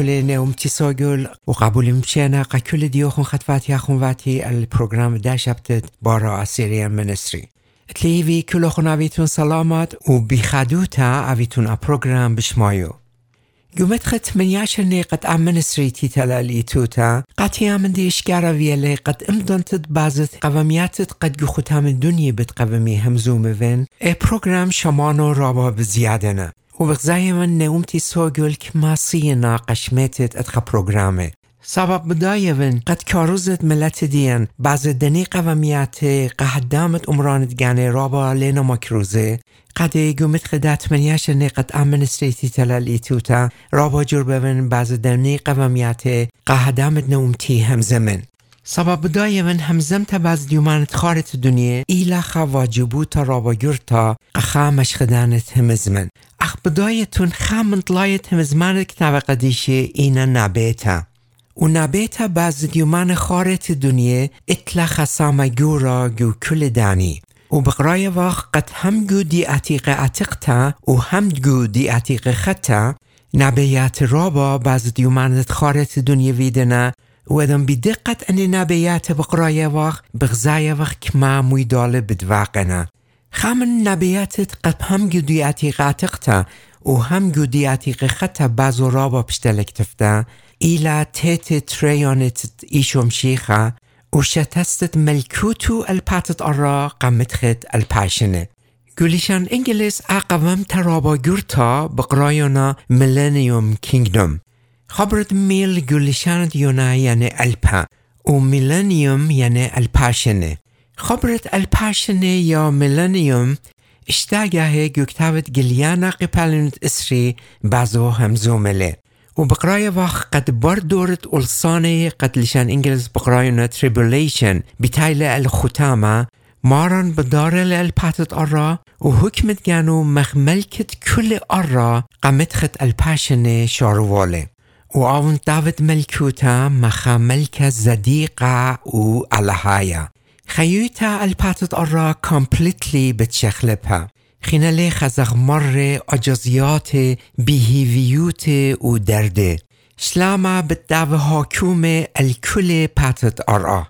الكل نوم تساقل وقبول مشينا قكل ديوخن خطفات ياخن واتي البروغرام دا شبتت بارا سيريان منستري تليفي كل خناويتون سلامات وبخدوتا اويتون البروغرام بشمايو قمت خت من ياشرني قد امن سريتي تلا الإيتوتا قد يامن دي إشكارا فيالي قد امدنتت بازت قوامياتت قد قختام الدنيا بت قوامي همزوم فين اي بروغرام شمانو رابا بزيادنا من نومتي سوغل كماسينا قشمتت اتخا بروغرامي. سبب بدايفن قد كاروزت ملت ديان. بعض دني قواميات قهدامت امرانت جاني رابا لينا مكروزه قد قمت قدات منياش قد امن ستريتي تلا الإيتوتا رابا جور ببن بعض دني قواميات قهدامت نومتي هم سبب بدايفن هم زمت بعض ديومانت خارت الدنيا إلا خواجبوتا رابا جورتا قخا مشخدانت هم زمن اخ بدايتون خامن طلايت هم زمانت كتاب قديشي إينا نابيتا ونابيتا بعض ديومان خارت الدنيا اتلا خسامة جورا جو كل داني وبقراية وقت قد هم جو دي عتيق عتيقتا وهم جو دي عتيق خطا. نبيات رابا بعض ديومانت خارت الدنيا ويدنا ودم بدقة أن نبيات بقراية وقت بغزاية وقت كما ميدال بدواقنا خامن نبيات قد هم عتيقتا وهم جو دي عتيق خطا بعض رابا بشتلك تفتا. إلى تيت تريونت إيشوم شيخا وشتستت ملكوتو الباتت أرا قمتخت الباشنة قوليشان إنجلس أقوام ترابا جورتا بقرايونا ميلينيوم كينجدوم خبرت ميل قوليشان يونا يعني البا وميلينيوم يعني الباشنة خبرت الباشنة يا ميلينيوم اشتاقه جوكتابت جليانا قبالنت اسري بعضو همزومله. وبقراية وقت قد بردورت ألساني قد لشان إنجلس بقراينا تريبوليشن بتايلة الختامة مارن بدار الباتت أرى وحكمت جانو مخملكت كل أرى قمتخت الباشن شاروالي وآون داود ملكوتا مخا ملكة زديقة وعلهايا خيوتا الباتت أرى completely بتشخلبها خیناله خزق مر اجازیات بیهیویوت و درده شلاما بالدعوة حاکوم الكل پاتت آرا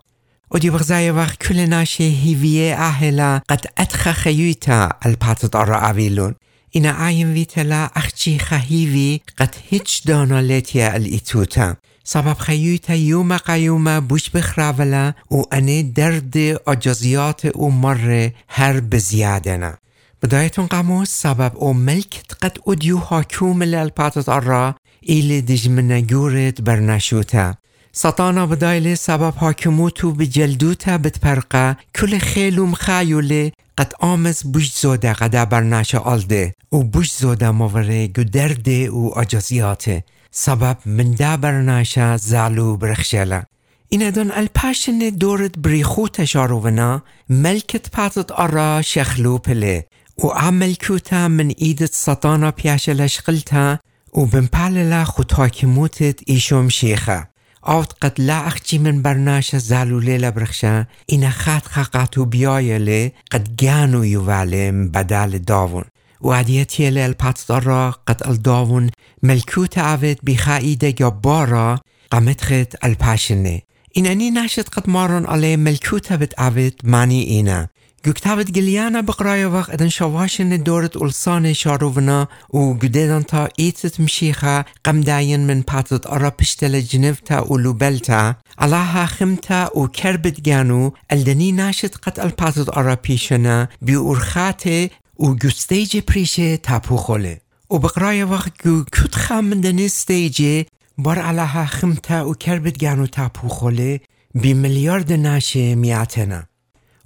و دي بغزايا وقت كل ناشي هيفيه أهلا قد أدخى خيوتا الباتت آرا أويلون إنا عاين ويتلا أخشي خهيوي قد هيج دانا ليتيا الإتوتا سبب خيوتا يوم قيوم بوش بخراولا و أني درد اجازيات و مر هر بزيادنا بدايتون قاموس سبب او ملكت قد أديو حاكوم للباتت أرى إلي دجمنا جورت برنشوتا. سطانا بدايلي سبب حاكموتو بجلدوتا بتبرقا كل خيلو مخايولي قد آمز بوش زودا قدا برناشا آلده. و بوش زودا موري جو درده و اجازياته سبب من دا برناشا زالو برخشلا این دون الپاشن دورت بریخو تشارونا ملكت پاتت أرى شخلو پله. وعمل كوتا من إيدت سطانا بياشا لشغلتا وبنباللا خطاكموتت إيشوم شيخة آوت قد لا أخجي من برناشا زالو ليلة برخشا إنا خات خاقاتو بيايا قد جانو يوالي بدال داون وعديتي الباتضرا قد الداون ملكوتا عفت بخائدة جبارا قمتخت الباشنة إنني ناشت قد مارن عليه ملكوتا بتعفت ماني إينا گوکتابت گلیانا بقرايا وقت ادن شواشن دورت ألسان شاروفنا و قديدان تا ايتت مشيخا قمداين من باتت أرا بشتل جنفتا و لوبلتا علاها خمتا و كربت جانو الدني ناشت قد الباتت أرا بيشنا بيورخاتي و گستيج بريشه تابو خوله و بقرايا وقت گو كت خام من دني ستيجي بار علاها خمتا و كربت جانو تابو خوله بمليارد ناشه مياتنا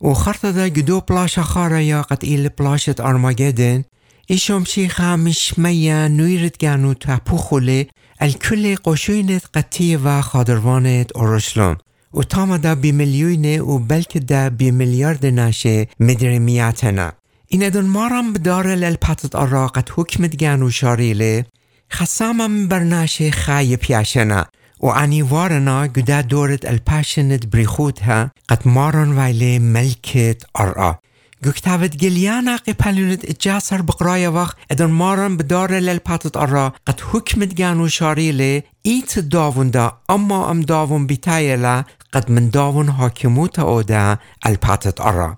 وخرطة قدو بلاشا يا قد إيل بلاشة أرماجدن إيشوم شيخا مش ميا نويرت جانو تابوخولي الكل قشوينت قتيفا خادروانت أورشلون و تاما دا بمليون و بلك دا بمليارد ناشه مدرمياتنا إن دون مارم بدار للباتت أراقت حكمت جانو شاريلي خسامة من برناشه خاي بياشنا وأني وارنا قدا دورت الباشنت بريخوتها قد مارن ويلي ملكة أرأى گکتاوت گلیانا قپلونت اجاسر بقرايا وقت ادن مارن بدار للباتت ارا قد حكمت جانو شاريلي ایت داون دا اما ام داون بیتایلا قد من داون حاکموت اودا الپاتت ارا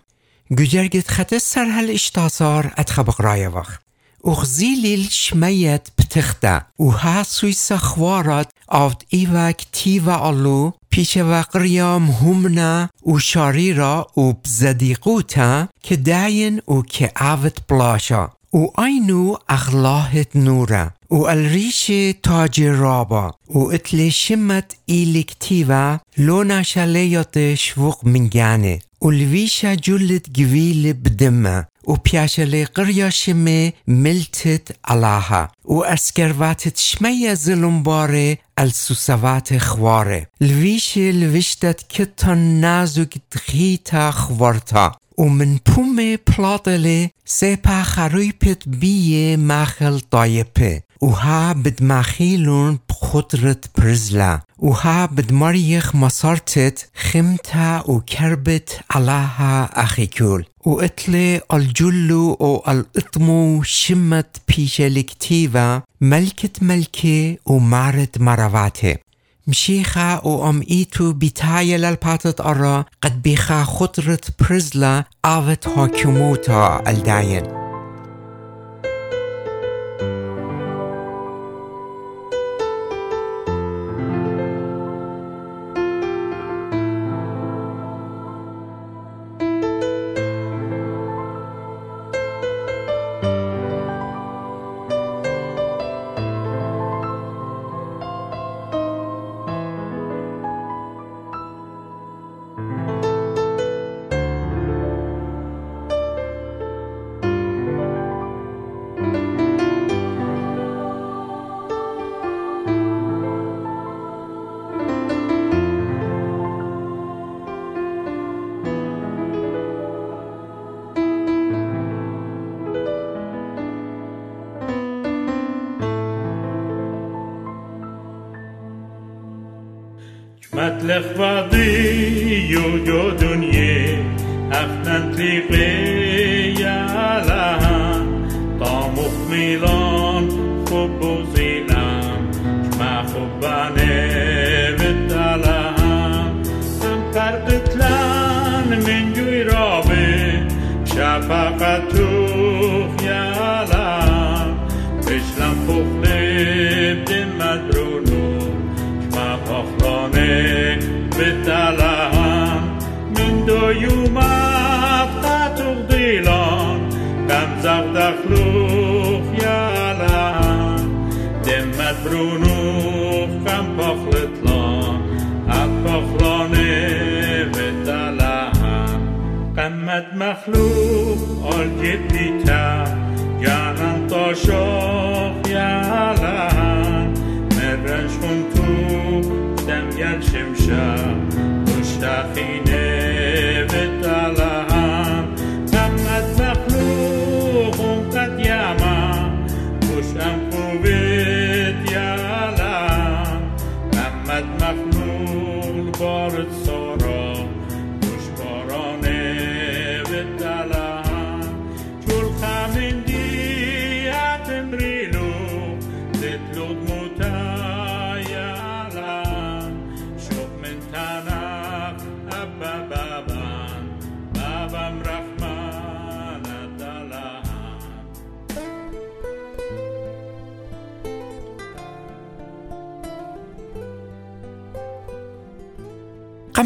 گجرگت خط سر هل اشتاسار اتخبق رای وقت اخزیلیل شمیت بتخته و ها سوی سخوارت آفت ایوک تیو آلو پیش وقریام همنا و شاری را و بزدیقوتا که داین و که آوت بلاشا و اینو اخلاهت نوره و الریش تاج رابا و اتل شمت ایلکتیوا لونا شلیات شوق منگانه و الویشا جلت گویل بدمه و پیاشلی قریا شمه ملتت علاها و اسکرواتت شمه ظلمباره السوسوات خواره الویش الوشتت کتن نازک دخیتا خوارتا ومن بومي بلاطلي سيبا خرويبت بيه ماخل طايبه وها بد خطرت برزلا وها بدمريخ مصارتت خمتها وكربت علىها أخيكول وقتلي الجلو أو الإطمو شمت بيشالكتيفا ملكة ملكي مارت مرواتي مشيخة وأم إيتو بتاية للباتت أرى قد بيخا خطرة برزلا آفت هاكيموتا الداين مطلق وادی یو جو دنیه اخنن تلیقه یالهن تا مخمیلان خوب بوزینم. ما خوبانه بدالهن هم قرقتلن من جوی رابه. قمت مخلوق آل جدیتا جانان تاشوخ یالهن مرنش کن تو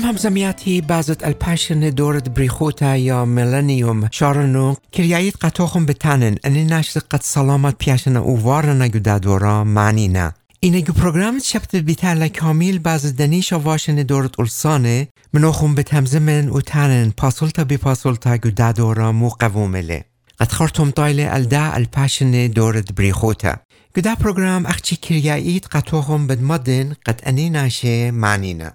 همزمياتي بازت بريخوتا يا ميلانيوم شارنو كريايت قطوخم بتانن. اني ناشت قد سلامت بياشن اووارنا جدا دورا معنينا اینگو پروگرام شبت بیتال کامل باز دنیش واشن دورت اولسانه. منوخم به تمزمن و تانن. پاسولتا بی پاسولتا گدا دورا مو قوومله. قد خرطم طايلة الدا الباشن دورت بريخوتا گدا پروگرام اخچی کریاییت قطوخم بدمدن قد اني ناشه معنینا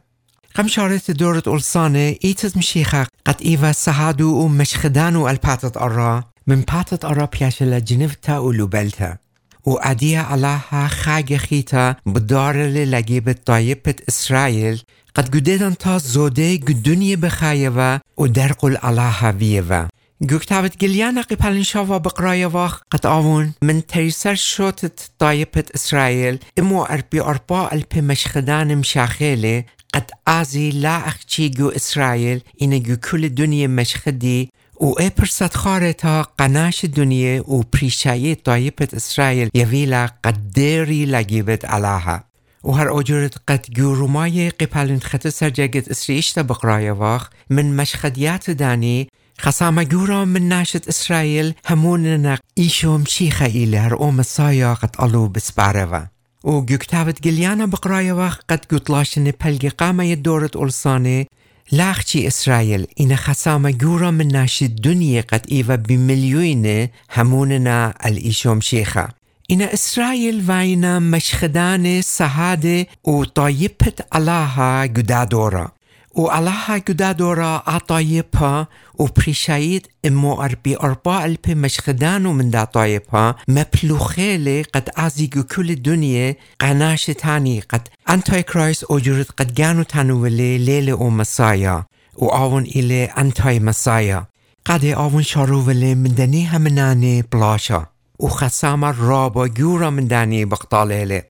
قم شارت دورة ألسانة إيتت مشيخة قد إيفا سهادو ومشخدانو الباتت أرا من باتت أرا بياشلا جنفتا ولوبلتا وأديا علاها خاگ خيتا بدار لجيبة طيبة إسرائيل قد قديدن تا زوده قدنيا بخايفا ودرقل علاها فيفا گوکتابت گلیانا قپلن شوا بقرايا واخ قد آون من تريسر شوتت طايبة إسرائيل إمو أربي أربا ألبي مشخدان مشاخيلي قد آزي لا أخشي إسرائيل إنا جو كل الدنيا مشخدي و ای پرسد خاره تا قناش دنیا و پریشایی طایبت اسرائیل یویلا قدری لگیبت علاها و هر اجورت قد گورومای قپلن خط سرجگت اسریشتا بقرای واخ من مشخدیات دانی خسام جورا من ناشت إسرائيل همون إيشوم شيخة إلى هر أوم سايا قد ألو بسباروا و گوکتابت گلیانا بقرايا وقت قد گوتلاشن پلگی قامة دورت ألساني لاخشي إسرائيل إن خسامة جورا من ناش الدنيا قد إيفا بمليون هموننا الإيشوم شيخة إن إسرائيل وإن مشخدان سهادة وطيبت الله جدادورا و الله جدادورا عطايبها وبريشايد امو اربي اربا الب مشخدان من دا طايبها مبلوخيلي قد ازيجو كل الدنيا قناش تاني قد انتاي كرايس اوجرت قد جانو تانولي ليلة او مسايا و آون إلي انتاي مسايا قد آون شاروولي من دني همناني بلاشا. و خسامة رابا جورا من بقطاليلي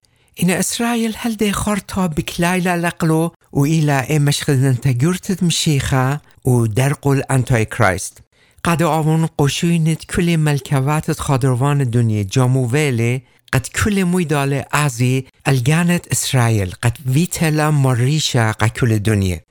إن إسرائيل هل دي خرطا بكلايلا لقلو؟ وإلى إمش خدن تجرتت مشيخة ودرقل أنتاي كرايست قد آون قشوينت كل ملكوات خادروان الدنيا. جاموفيلي قد كل ميدال أعزي الجانت إسرائيل. قد فيتلا مريشا قد كل الدنيا.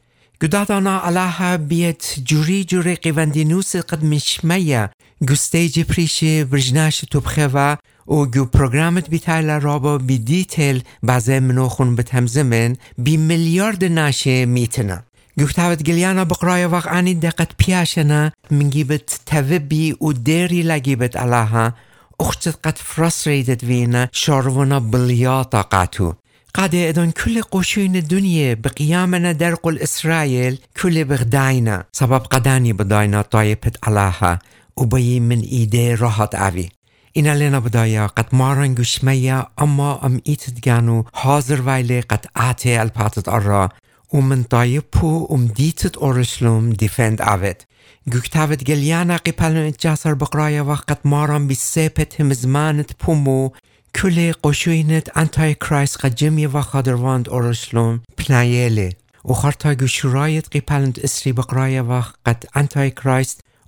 قدادانا علىها بيت جوري جوري قيواندينوس قد مشمية. گستیج پریش برجناش توبخوا و گو پروگرامت بیتایل رابا بی دیتیل بازه منوخون بتمزمن بی میلیارد ناشه میتنه. گفتاوت گلیانا بقرای وقعانی دقت پیاشنا منگیبت توبی و دیری لگیبت علاها. اختت قد فرستریدت وینا شارونا بلیاتا قاتو. قد ادون كل قشون الدنيا بقيامنا درق الإسرائيل كل بغداينا سبب قداني بداينا طايبت علاها. وبي من إيدي راحت أوي إنا لنا بدايا قد مارن گوشميا أما أم إيتت جانو حاضر ويلي قد آتي الباتت أرى ومن طايبو أم ديتت أورشلوم ديفند أوت گوكتاوت جليانا قبلن اتجاسر بقرايا وقت مارن بسيبت همزمانت بومو كل قشوينت أنتاي كرايس قد جميع وخادرواند أورشلوم بنايلي وخرطا گوشورايت قبلن اسري بقرايا وقت أنتاي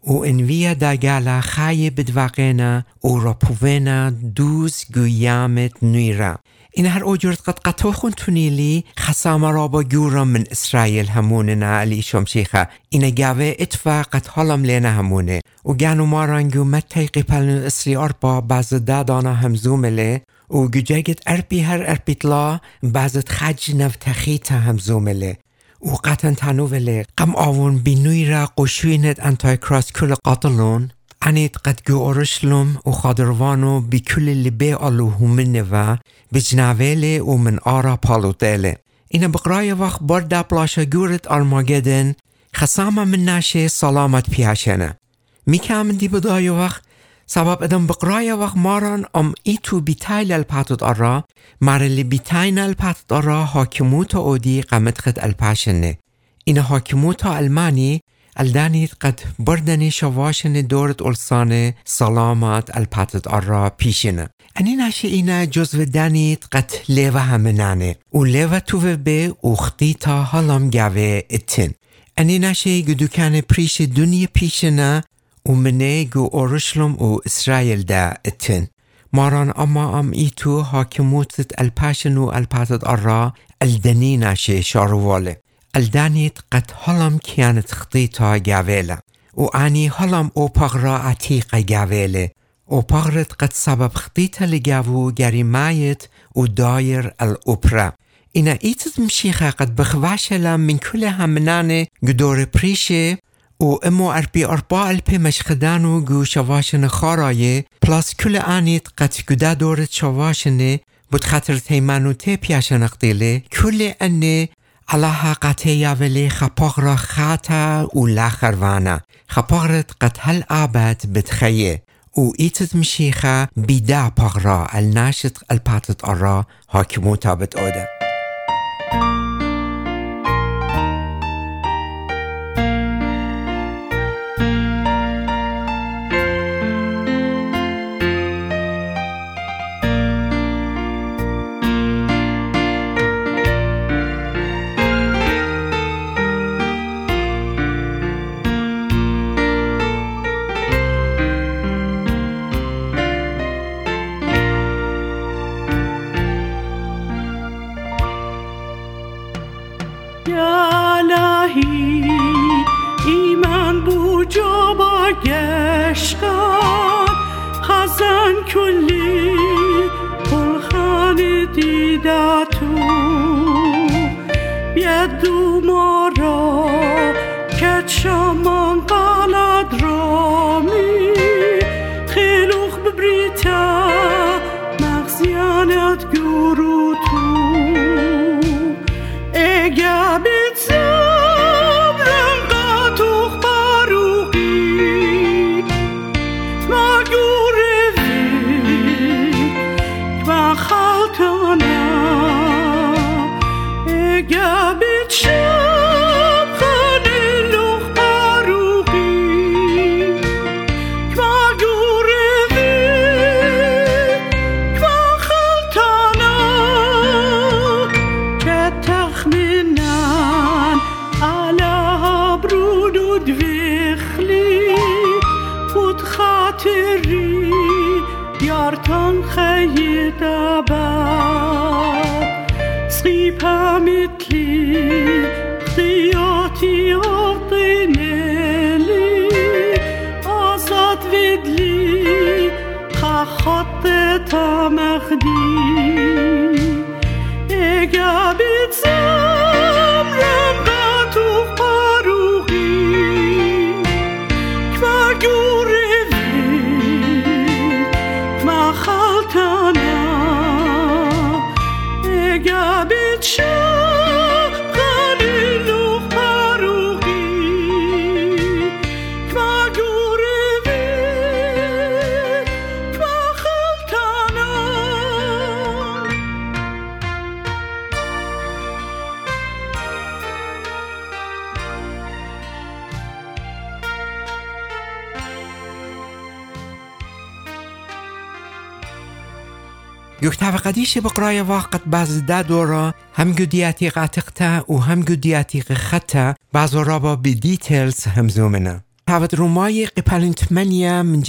و انویا داگالا خای بدواقینا و راپووینا دوز گویامت نویرا این هر اوجرت قد قطوخون تونیلی خسام را با گورا من اسرائیل هموننا علی شمشیخه این گاوه اتفا قد حالم لینا همونه و گانو مارانگو متی قپلن اسری اربا باز دادانا همزومله و گجاگت اربی هر اربیتلا بازت خج نفتخیتا همزومله وقتا تنوفلي قم آون بنويرا قشوينت انتاي كراس كل قاتلون. أنيت قد جو أورشلم وخادروانو بكل اللي بي ألوه منوا بجناويلي ومن آرا بالوتيلي إنا بقرايا وقت بردا بلاشا جورت أرماجدن خسامة من ناشي سلامت ميكا من دي بدايا وقت سبب ادم بقرايا وقت ماران ام ايتو بيتايل الباتت ارا مار اللي بيتاين الباتت ارا حاكموتا اودي قمت خد الباشنه این حاكموتا الماني الدانيت قد بردني شواشن دورت ألسانه سلامات الباتت ارا پیشنه اني ناشي اینا جزو دانيت قد ليوه همنانه و ليوه توه به اختيتا هلم گاوه اتن. اني ناشي گدوكان پریش دنیا پیشنه ومني جو أورشلم و إسرائيل دا اتن ماران أما أم إيتو هاكموتت الباشن و الباتت أرا الدنينا شي شاروالي الدانيت قد هلم كانت خطيطة جاويلة وأني هلم أو بغرا عتيقة جاويلة وبغرت قد سبب خطيطة لجاوو جريمايت وداير الأوبرا إنا إيتت مشيخة قد بخواشلا من كل همنانة قدور بريشي و امو اربی اربا الپی مشخدانو گو شواشن خارایه پلاس کل آنیت قد گدا دورت شواشنه بود خطر تیمانو تی پیاشن اقدیله کل انه قطع یاولی خپاق را خاتا و لاخروانا خپاقرت قد هل آباد بتخیه و ایتت مشیخه بیدا پاغرا الناشط الباتت ارا حاکموتا بتعوده که يكتب قديش بقراية وقت بعض دورا هم جدياتي قاتقتا و هم جدياتي خطا بعض رابا بديتيلز هم زومنا تاوت قبالين تمانية من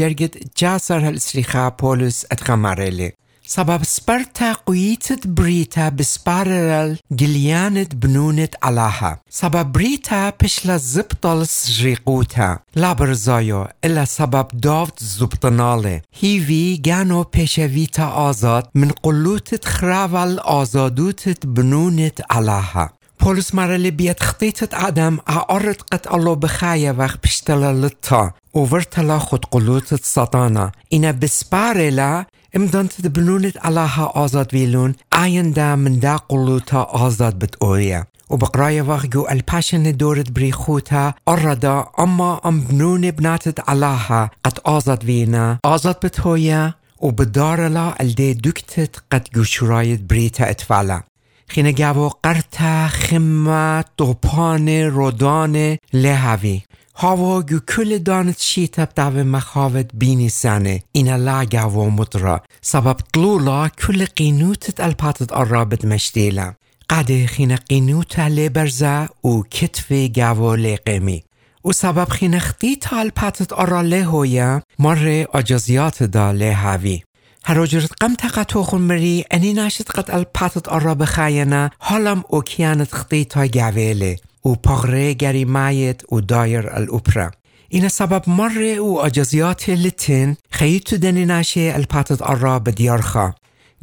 جاسر هالسريخا بولس اتغماريلي سبب سبرتا قويتت بريتا بسبارل جليانت بنونت علاها سبب بريتا بشلا زبطل سجريقوتا لا برزايو إلا سبب دافت زبطناله هيفي جانو بيشويتا آزاد من قلوتت خراول آزادوتت بنونت علاها پولس مرلی بیت خطیتت آدم اعرض قد الله بخایه وقت پشتلا لطا وورتلا خود قلوتت سطانا اینا بسپارلا امدانت بنونت علاها آزاد ویلون آینده من دا قلوتا آزاد بت اویا و بقراية وغجو الباشن دورت بريخوتا أردا أما أم بنون بناتت علاها قد آزاد وينا آزاد بتهويا وبدارلا الدي دكتت قد جوشرايت بريتا اتفالا خینه گاو قرتا خمه توپان رودان لهوی هوا گو کل دانت شیتب دو مخاوت بینی سنه اینا لا گاو مدرا. سبب طلولا کل قینوتت الپاتت قرابت مشتیلا. قد خینه قینوت لبرزه و کتف گاو لقمی و سبب خینه خطیت الپاتت ارا لهویا مر اجازیات دا لهوی هروجرت قم تقطوخ مري أني ناشت قد الباتت أرى خاينا هلم أوكيانت خطيتا جاويلي و پاغره گری مایت و دایر الأوبرا این سبب مره و اجازیات لتن خیتو دنی ناشه الپاتت أرى بديارخا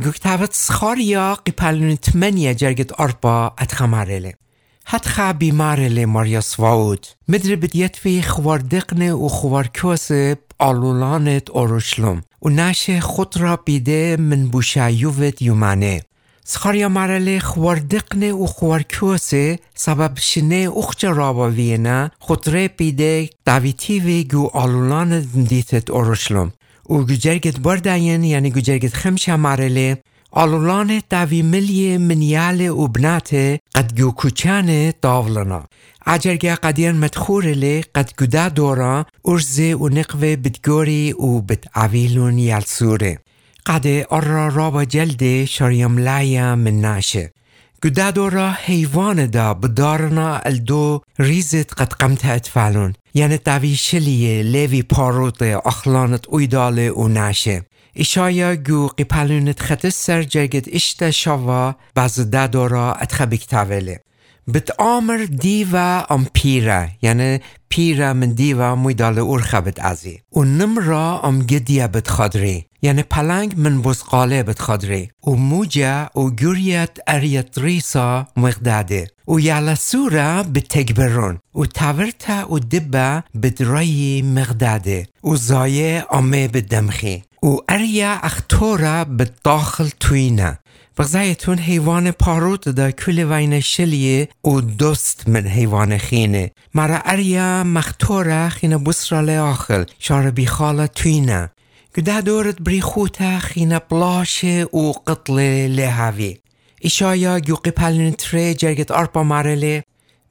گوكتابت سخاريا قبالن تمنية جرگت أربا أتخماريلي حتخا بیمارلی ماریا سواود مدر بدیت في خواردقنه و خوارکوسه آلولانت اورشلم و نشه خود را بیده من بوشایوت یومانه. سخاریا مرله خواردقنه و خوارکوسه سبب شنه اخچ رابا وینه خود را بیده داویتی گو آلولانت دیتت اورشلم. و گجرگت برداین یعنی گجرگت خمشه مرله آلولان داوی ملی منیال و بناته قد گو کچانه داولنا. عجرگه قدیان مدخورلی قد گدا دورا ارزه و نقوه بدگوری و بدعویلون یلسوره. قد جلده شریم لایا من ناشه. گدا دورا حیوان دا بدارنا الدو ریزت قد قمت اتفالون یعنی داوی شلیه لیوی پاروت اخلانت اویداله و ناشه. ایشایا گو قپالونت خط سر جرگت اشتا شوا باز دا دورا اتخبیک بتآمر دیوا ام پیره یعنی پیره من دیوا مویدال اورخه بت ازی و نمرا ام گدیه بت خادری یعنی پلنگ من بزقاله بت خادری و موجه و گوریت اریت ریسا مقداده و یالسورا بتگبرون و تورتا و دبه بدرای مقداده و زایه آمه بدمخی و اریا اختورا بداخل توینه بغزایتون حیوان پاروت دا کل وین شلیه و دوست من حیوان خینه. مرا اریا مختورا خینه بسرا لیاخل شار بیخالا توینه. گده دورت بریخوتا خینه بلاشه و قتل لهاوی إشايا يوقي بالن تري جرجت أربا مارلي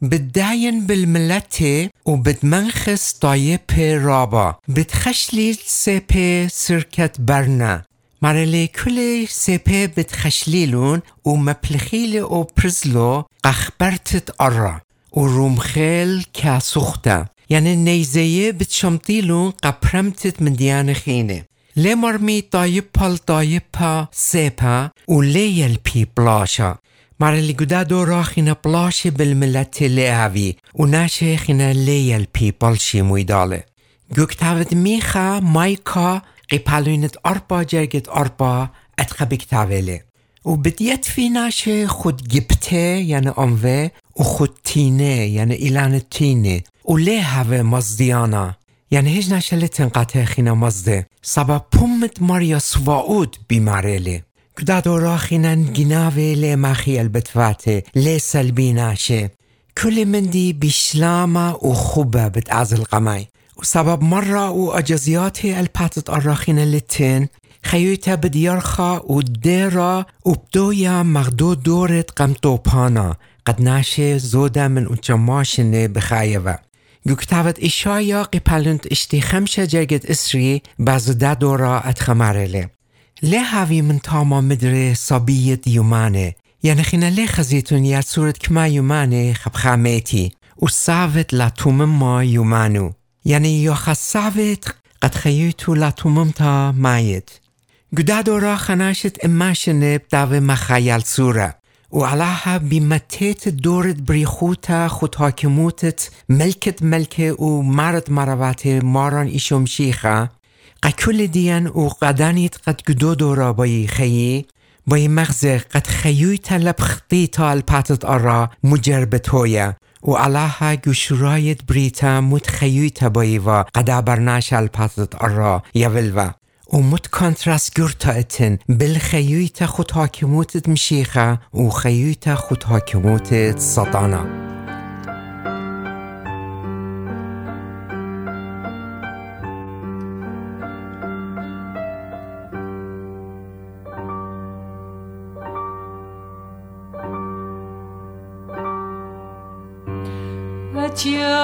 بتداين بالملتة وبتمنخس طايب رابا. بتخشلي سيبي سركة برنا مارلي كل سيبي بتخشليلون ومبلخيل و برزلو قخبرتت أرا ورومخيل كاسوختا يعني نيزيه بتشمطيلون قبرمتت من ديان خينه لمرمی دایپال دایپا سپا و لیل پی بلاشا مرلی گودا دو راخینا بلاش بالملت لیهوی و نشه خینا لیل پی بلشی مویداله گوکتاود میخا مایکا قیپالوینت اربا جرگت اربا اتخا بکتاوله و بدیت فی نشه خود گبته یعنی انوه و خود تینه یعنی ایلان تینه. و لیهوه مزدیانا یعنی هیچ نشله تنقطع خینا مزده سبب پومت ماریا سواود بیمارله کدا دورا خینن گناوه لی مخی البتواته. لی سلبی ناشه. کل مندی بیشلاما و خوبه بت از القمای. سبب مرة و اجازيات الباتت الراخين بديارخا و ديرا و بدويا مغدو دورت قمتو بانا قد ناشه زودا من اونچماشنه بخايوه گوکتاوت ایشایا قیپلنت اشتی خمشه جرگت اسری بازده دورا اتخمارله لی هاوی من تاما مدره صابیت یومانه. یعنی خینا لی خزیتون یا صورت کما یومانه خب خاميتي وصافت لا ما يومانو يعني يو خصافت قد خيوتو لا توممتا مايت قدادو را خناشت اماشنه بداوه مخيال سوره. وعلاها بمتيت دورت بريخوتا حاكموتت ملكت ملكه و مرد مروات ماران ایشم شیخه. قکل دیان و قدانیت قد گدو دورا بای خیی. بای مغز قد خیوی طلب خطی تا الپاتت آرا مجربت و علاها گوشرایت بریتا متخیوی تبایی و قدا برناش الپاتت آرا یولوه ومت كونتراس جرتايتن بالخيويتا خود حاكموتت مشيخة وخيويتا خود حاكموتت سطانا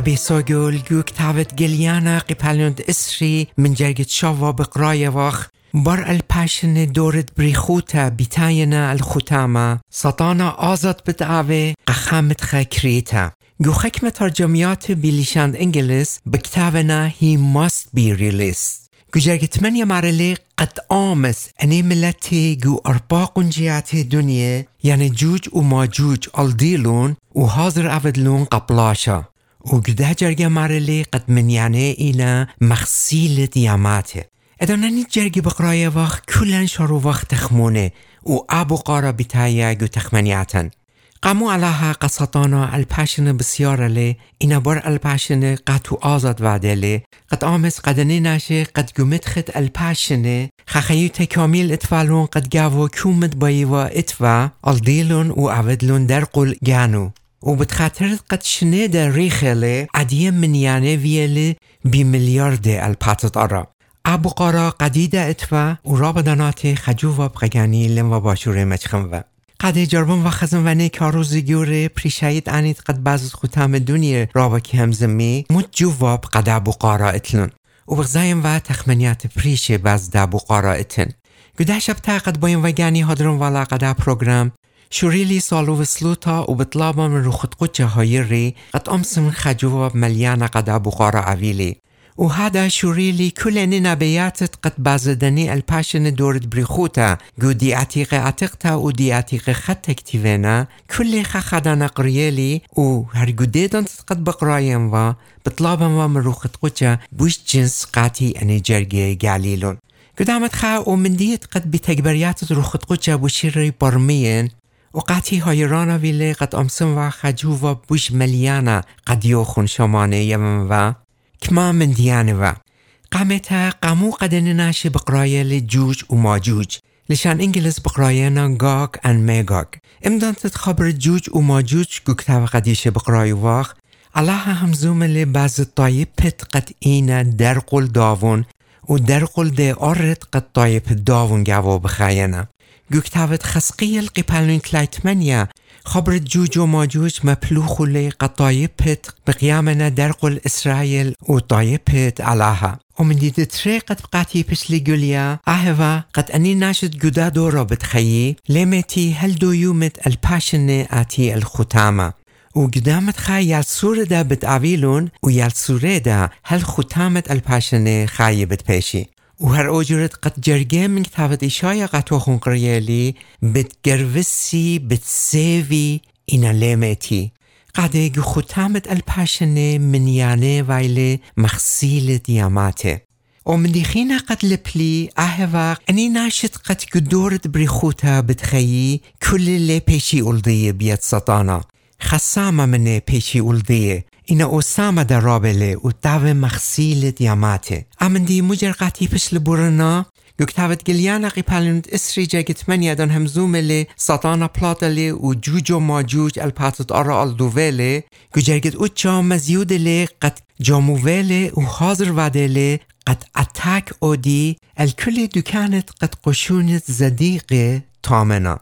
مغبي سوغول جوك تاوت جليانا قباليوند اسري من جرجت شوا بقراية واخ. بر الباشن دورت بريخوتا بتاينا الختامة سطانا آزاد بتعوي قخامت خاكريتا جو حکم ترجميات بلشان انجلس بكتابنا he must be released. جو جرگ تمنية معرلي قد آمس. اني ملتي جو ارباق جيات دنيا يعني جوج وماجوج الديلون وحاضر افدلون قبلاشا. وقده جرگ معرلي قد من يعني الى مخصيلة ياماته ادانني جرگ بقرايا وقت كلن شارو وقت تخمونه و ابو قارا بتايا جو تخمنياتن قامو علاها قصتانا الباشن بسيارة لي إنا بر الباشن قاتو آزاد وعده لي قد آمس قدني ناشي قد قمتخت الباشن خخيوت كامل اتفالون قد قاوو كومت بايوا اتفا الديلون و عودلون درقل جانو وبتخاطر قد شنيد ريخلي عديم من يعني فيلي بمليارد الباتت أرى ابو قارا قديدة اتفا و رابداناتي خجووا بغاني لم و باشور مچخم قد جربم و خزم و نیک آروزی گوره پریشایت انید قد بعض خوتام دنیا رابا که همزمی مد جواب قد ابو قارا اتلون و بغزایم و تخمنیات پریش باز دابو قارا اتن گده شب تا قد بایم و گانی هادرون والا قد پروگرام شوريلي صالو وصلوتا وبطلابا من رخطقوتيا هايري قد أمسم خجوة مليانة قد و عويلي وهذا كل كلنا بياتت قد بازدني الباشن دورت بريخوتا جو دي عتيقة عتيقتا دي عتيقة خط اكتفينا كل خخدنا قريالي و هرقديدن قد بقرايان و بطلابا ومروخت قوتشا بوش جنس قاتي اني جرجي قاليلون قدامت خا ومن ديت قد بتكبريات روخت قوتشا بوشيري برميين وقتی هایرانا ویله قد امسن و خجو و بوش ملیانا قد یوخون شمانه یمن و كما من ديانوا قامتها قامو قدن ناشي بقراية لجوج وماجوج لشان انجلس بقرايانا غاك ان ميغاك امدان تتخبر جوج وماجوج جو كتاب قديش بقراي واخ. الله همزوم اللي بعض الطايب پت قد اينا درقل داون و درقل دي ارد قد داون جاو بخاينا گوکتاوت خسقی القپالون تلایتمنیا خبر جوج و ماجوج مبلوخ لي قطايبت بقيامنا درقل إسرائيل وطايبت علاها ومن دي تري قد بقاتي بشلي جوليا أهوا قد أني ناشد جودا دورو بتخيي لمتي هل دو يومت الباشنة آتي الختامة وقدامت خايا سوردا بتعويلون ويا سوردا هل ختامة الباشنة خايبت بيشي بتبشي وهر اوجرت قد جرگه من كتابت إشايا قطو خنقريالي بتجرفسي بتسيفي إنا ليمتي قد يجو ختامت الباشنة من ياني وايلي مخسيلة دياماته ومن ديخينا قد لبلي أهوا أني ناشط قد قدورت بريخوتا بتخيي كل اللي بيشي أولدية بيت سطانا خسامة من بيشي أولدية إنا أسامة درابلة وتاوي مخسيلة دياماته أمن دي مجرقاتي بش لبورنا. يكتابت جليانا قبالنت اسري جاكت من يدن همزوملي سطانا بلاطلي وجوجو ماجوج الباتت أرى الدوفيلي جاكت اوچا مزيودلي قد جاموفيلي وحاضر وادلي قد اتاك اودي الكل دكانت قد قشونت زديقة تامنا.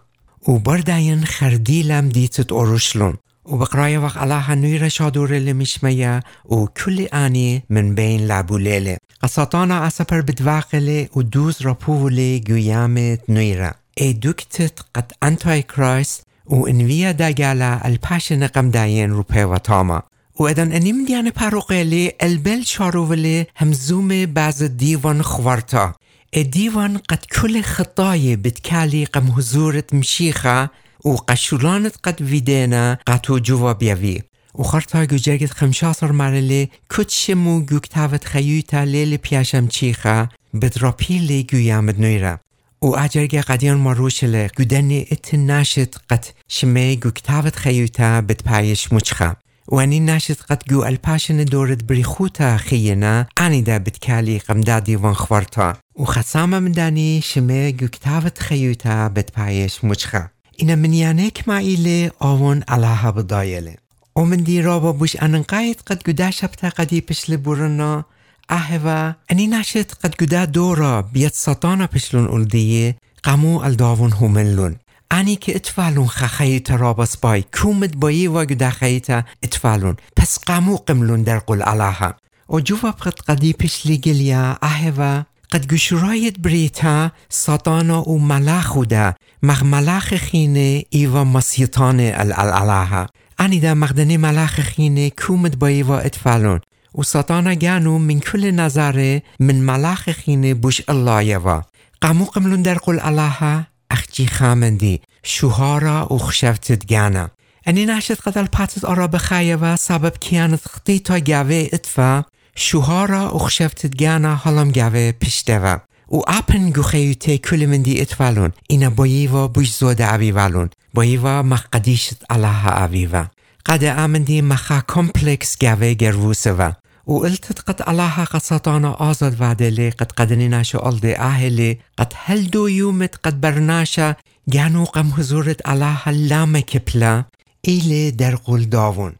وبرداين خرديلم ديتت أورشلون. وبقرايا وق الله نوير شادور اللي مشمية وكل آني من بين لابوليلة قصاتانا أسفر بدواقلي ودوز رابولي قيامت نويرة اي دوكتت قد انتاي كرايست وانويا داقالا الباشن قمداين روبي وطاما وإذن أني مديان باروقيلي البل شاروولي همزومي بعض ديوان خوارتا. الديوان قد كل خطاية بتكالي قم هزورة مشيخة وقشولانت قد فيدينا قاتو جوا بيوي وخرطا جو جرگت خمشاسر مرلي كتشمو جو كتابت خيوتا ليلي بياشم چيخا بدراپي لي جو يامد نويرا و اجرگه قدیان ماروشله گودنی ات ناشد قد شمي جو كتابت خيوتا بتپايش مچخا واني ناشد قد جو الباشن دورد بريخوتا خينا اني دا بتكالي قمدا ديوان خوارتا. وخسامة من داني شمي جو كتابت خيوتا بتپايش مچخا اینا من يانيك ما إلي آون علاها ومن دي رابا بوش أننقايت قد قدا شبتا قدي بشل بورنا أهوا أني ناشت قد قدا دورا بيت سطانا بشلون أولدية قامو الداون هملون انی که اتفالون خخیت رابس بای کومد بایی واگو دخیتا اتفالون پس قامو قملون در قل علاها و جوفا بقد قدی پشلی گلیا اهوا قد گشرایت بریتا ساتانا و ملاخو دا مغ ملاخ خینه ایوا مسیطان الالعلاها انی دا مغدنی ملاخ خینه کومد با ایوا اتفالون. و ساتانا گانو من کل نظره من ملاخ خینه بوش الله یوا. قامو قملون در قل علاها اخجی خامندی؟ شوهارا و خشفتت گانا. اني ناشد قد الباتت أرى بخايفة سبب كانت خطيطة جاوي اتفا؟ شوهارا و خشفتت گانا هلم جاوي پشتوا و. اپن گوخیوته کل من دی اتفالون اینا باییوا بوش زود عویوالون باییوا مقدیشت الله عویوا قد امن دی مخا کمپلکس گاوه گروسوا و. التت قد الله قد سطانا آزاد وعدلي قد قدني ناشا ألدي أهلي قد هل دو يومت قد برناشا جانو قم حضورت الله لام كبلا إلي در قول داون.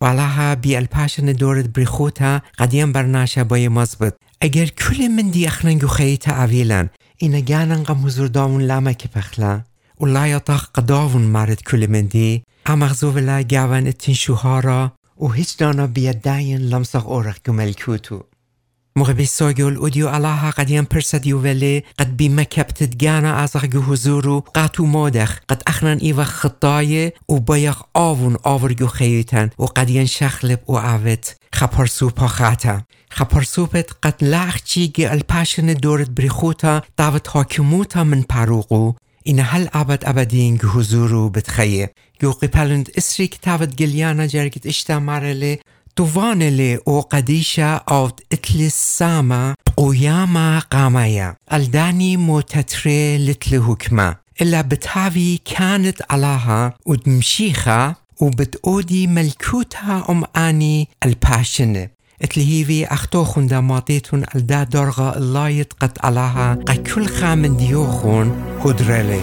والله بی الپاشن دورت بریخوتا قدیم برناشا بای مزبط اگر کل من دی اخننگو خیتا اویلن اینا گانن قم حضور داون لاما که پخلا. و لا یطاق قداون مارد کل من ولا گاون اتین شوهارا و هیچ دانا بیداین لمسخ اورخ گملکوتو مغبي سوغل اوديو الله قد ينبرسد يوفلي قد بما كبتت جانا ازغ هزورو قاتو مودخ. قد اخنان ايوه خطاية وبيخ آون آورجو خيتن وقد ينشخلب وعوت خبرسو پاخاتا خبرسوبت قد لاخ چيجي الباشن دورت بريخوتا داوت حاكموتا من پاروقو این هل ابد ابدین گو حضورو بتخیه. گو قپلند اسری کتابت گلیانا جرگت اشتا مرله توفانلي أو قديشة أو اتلي ساما قياما قامايا. الداني متتري لتل هكما إلا بتهاوي كانت علاها ودمشيخة وبتقودي ملكوتها أم آني الباشنة اتلهيفي اختوخن دا ماطيتون الدا درغا الله يتقت علاها قا كل خامن ديوخون هدرلي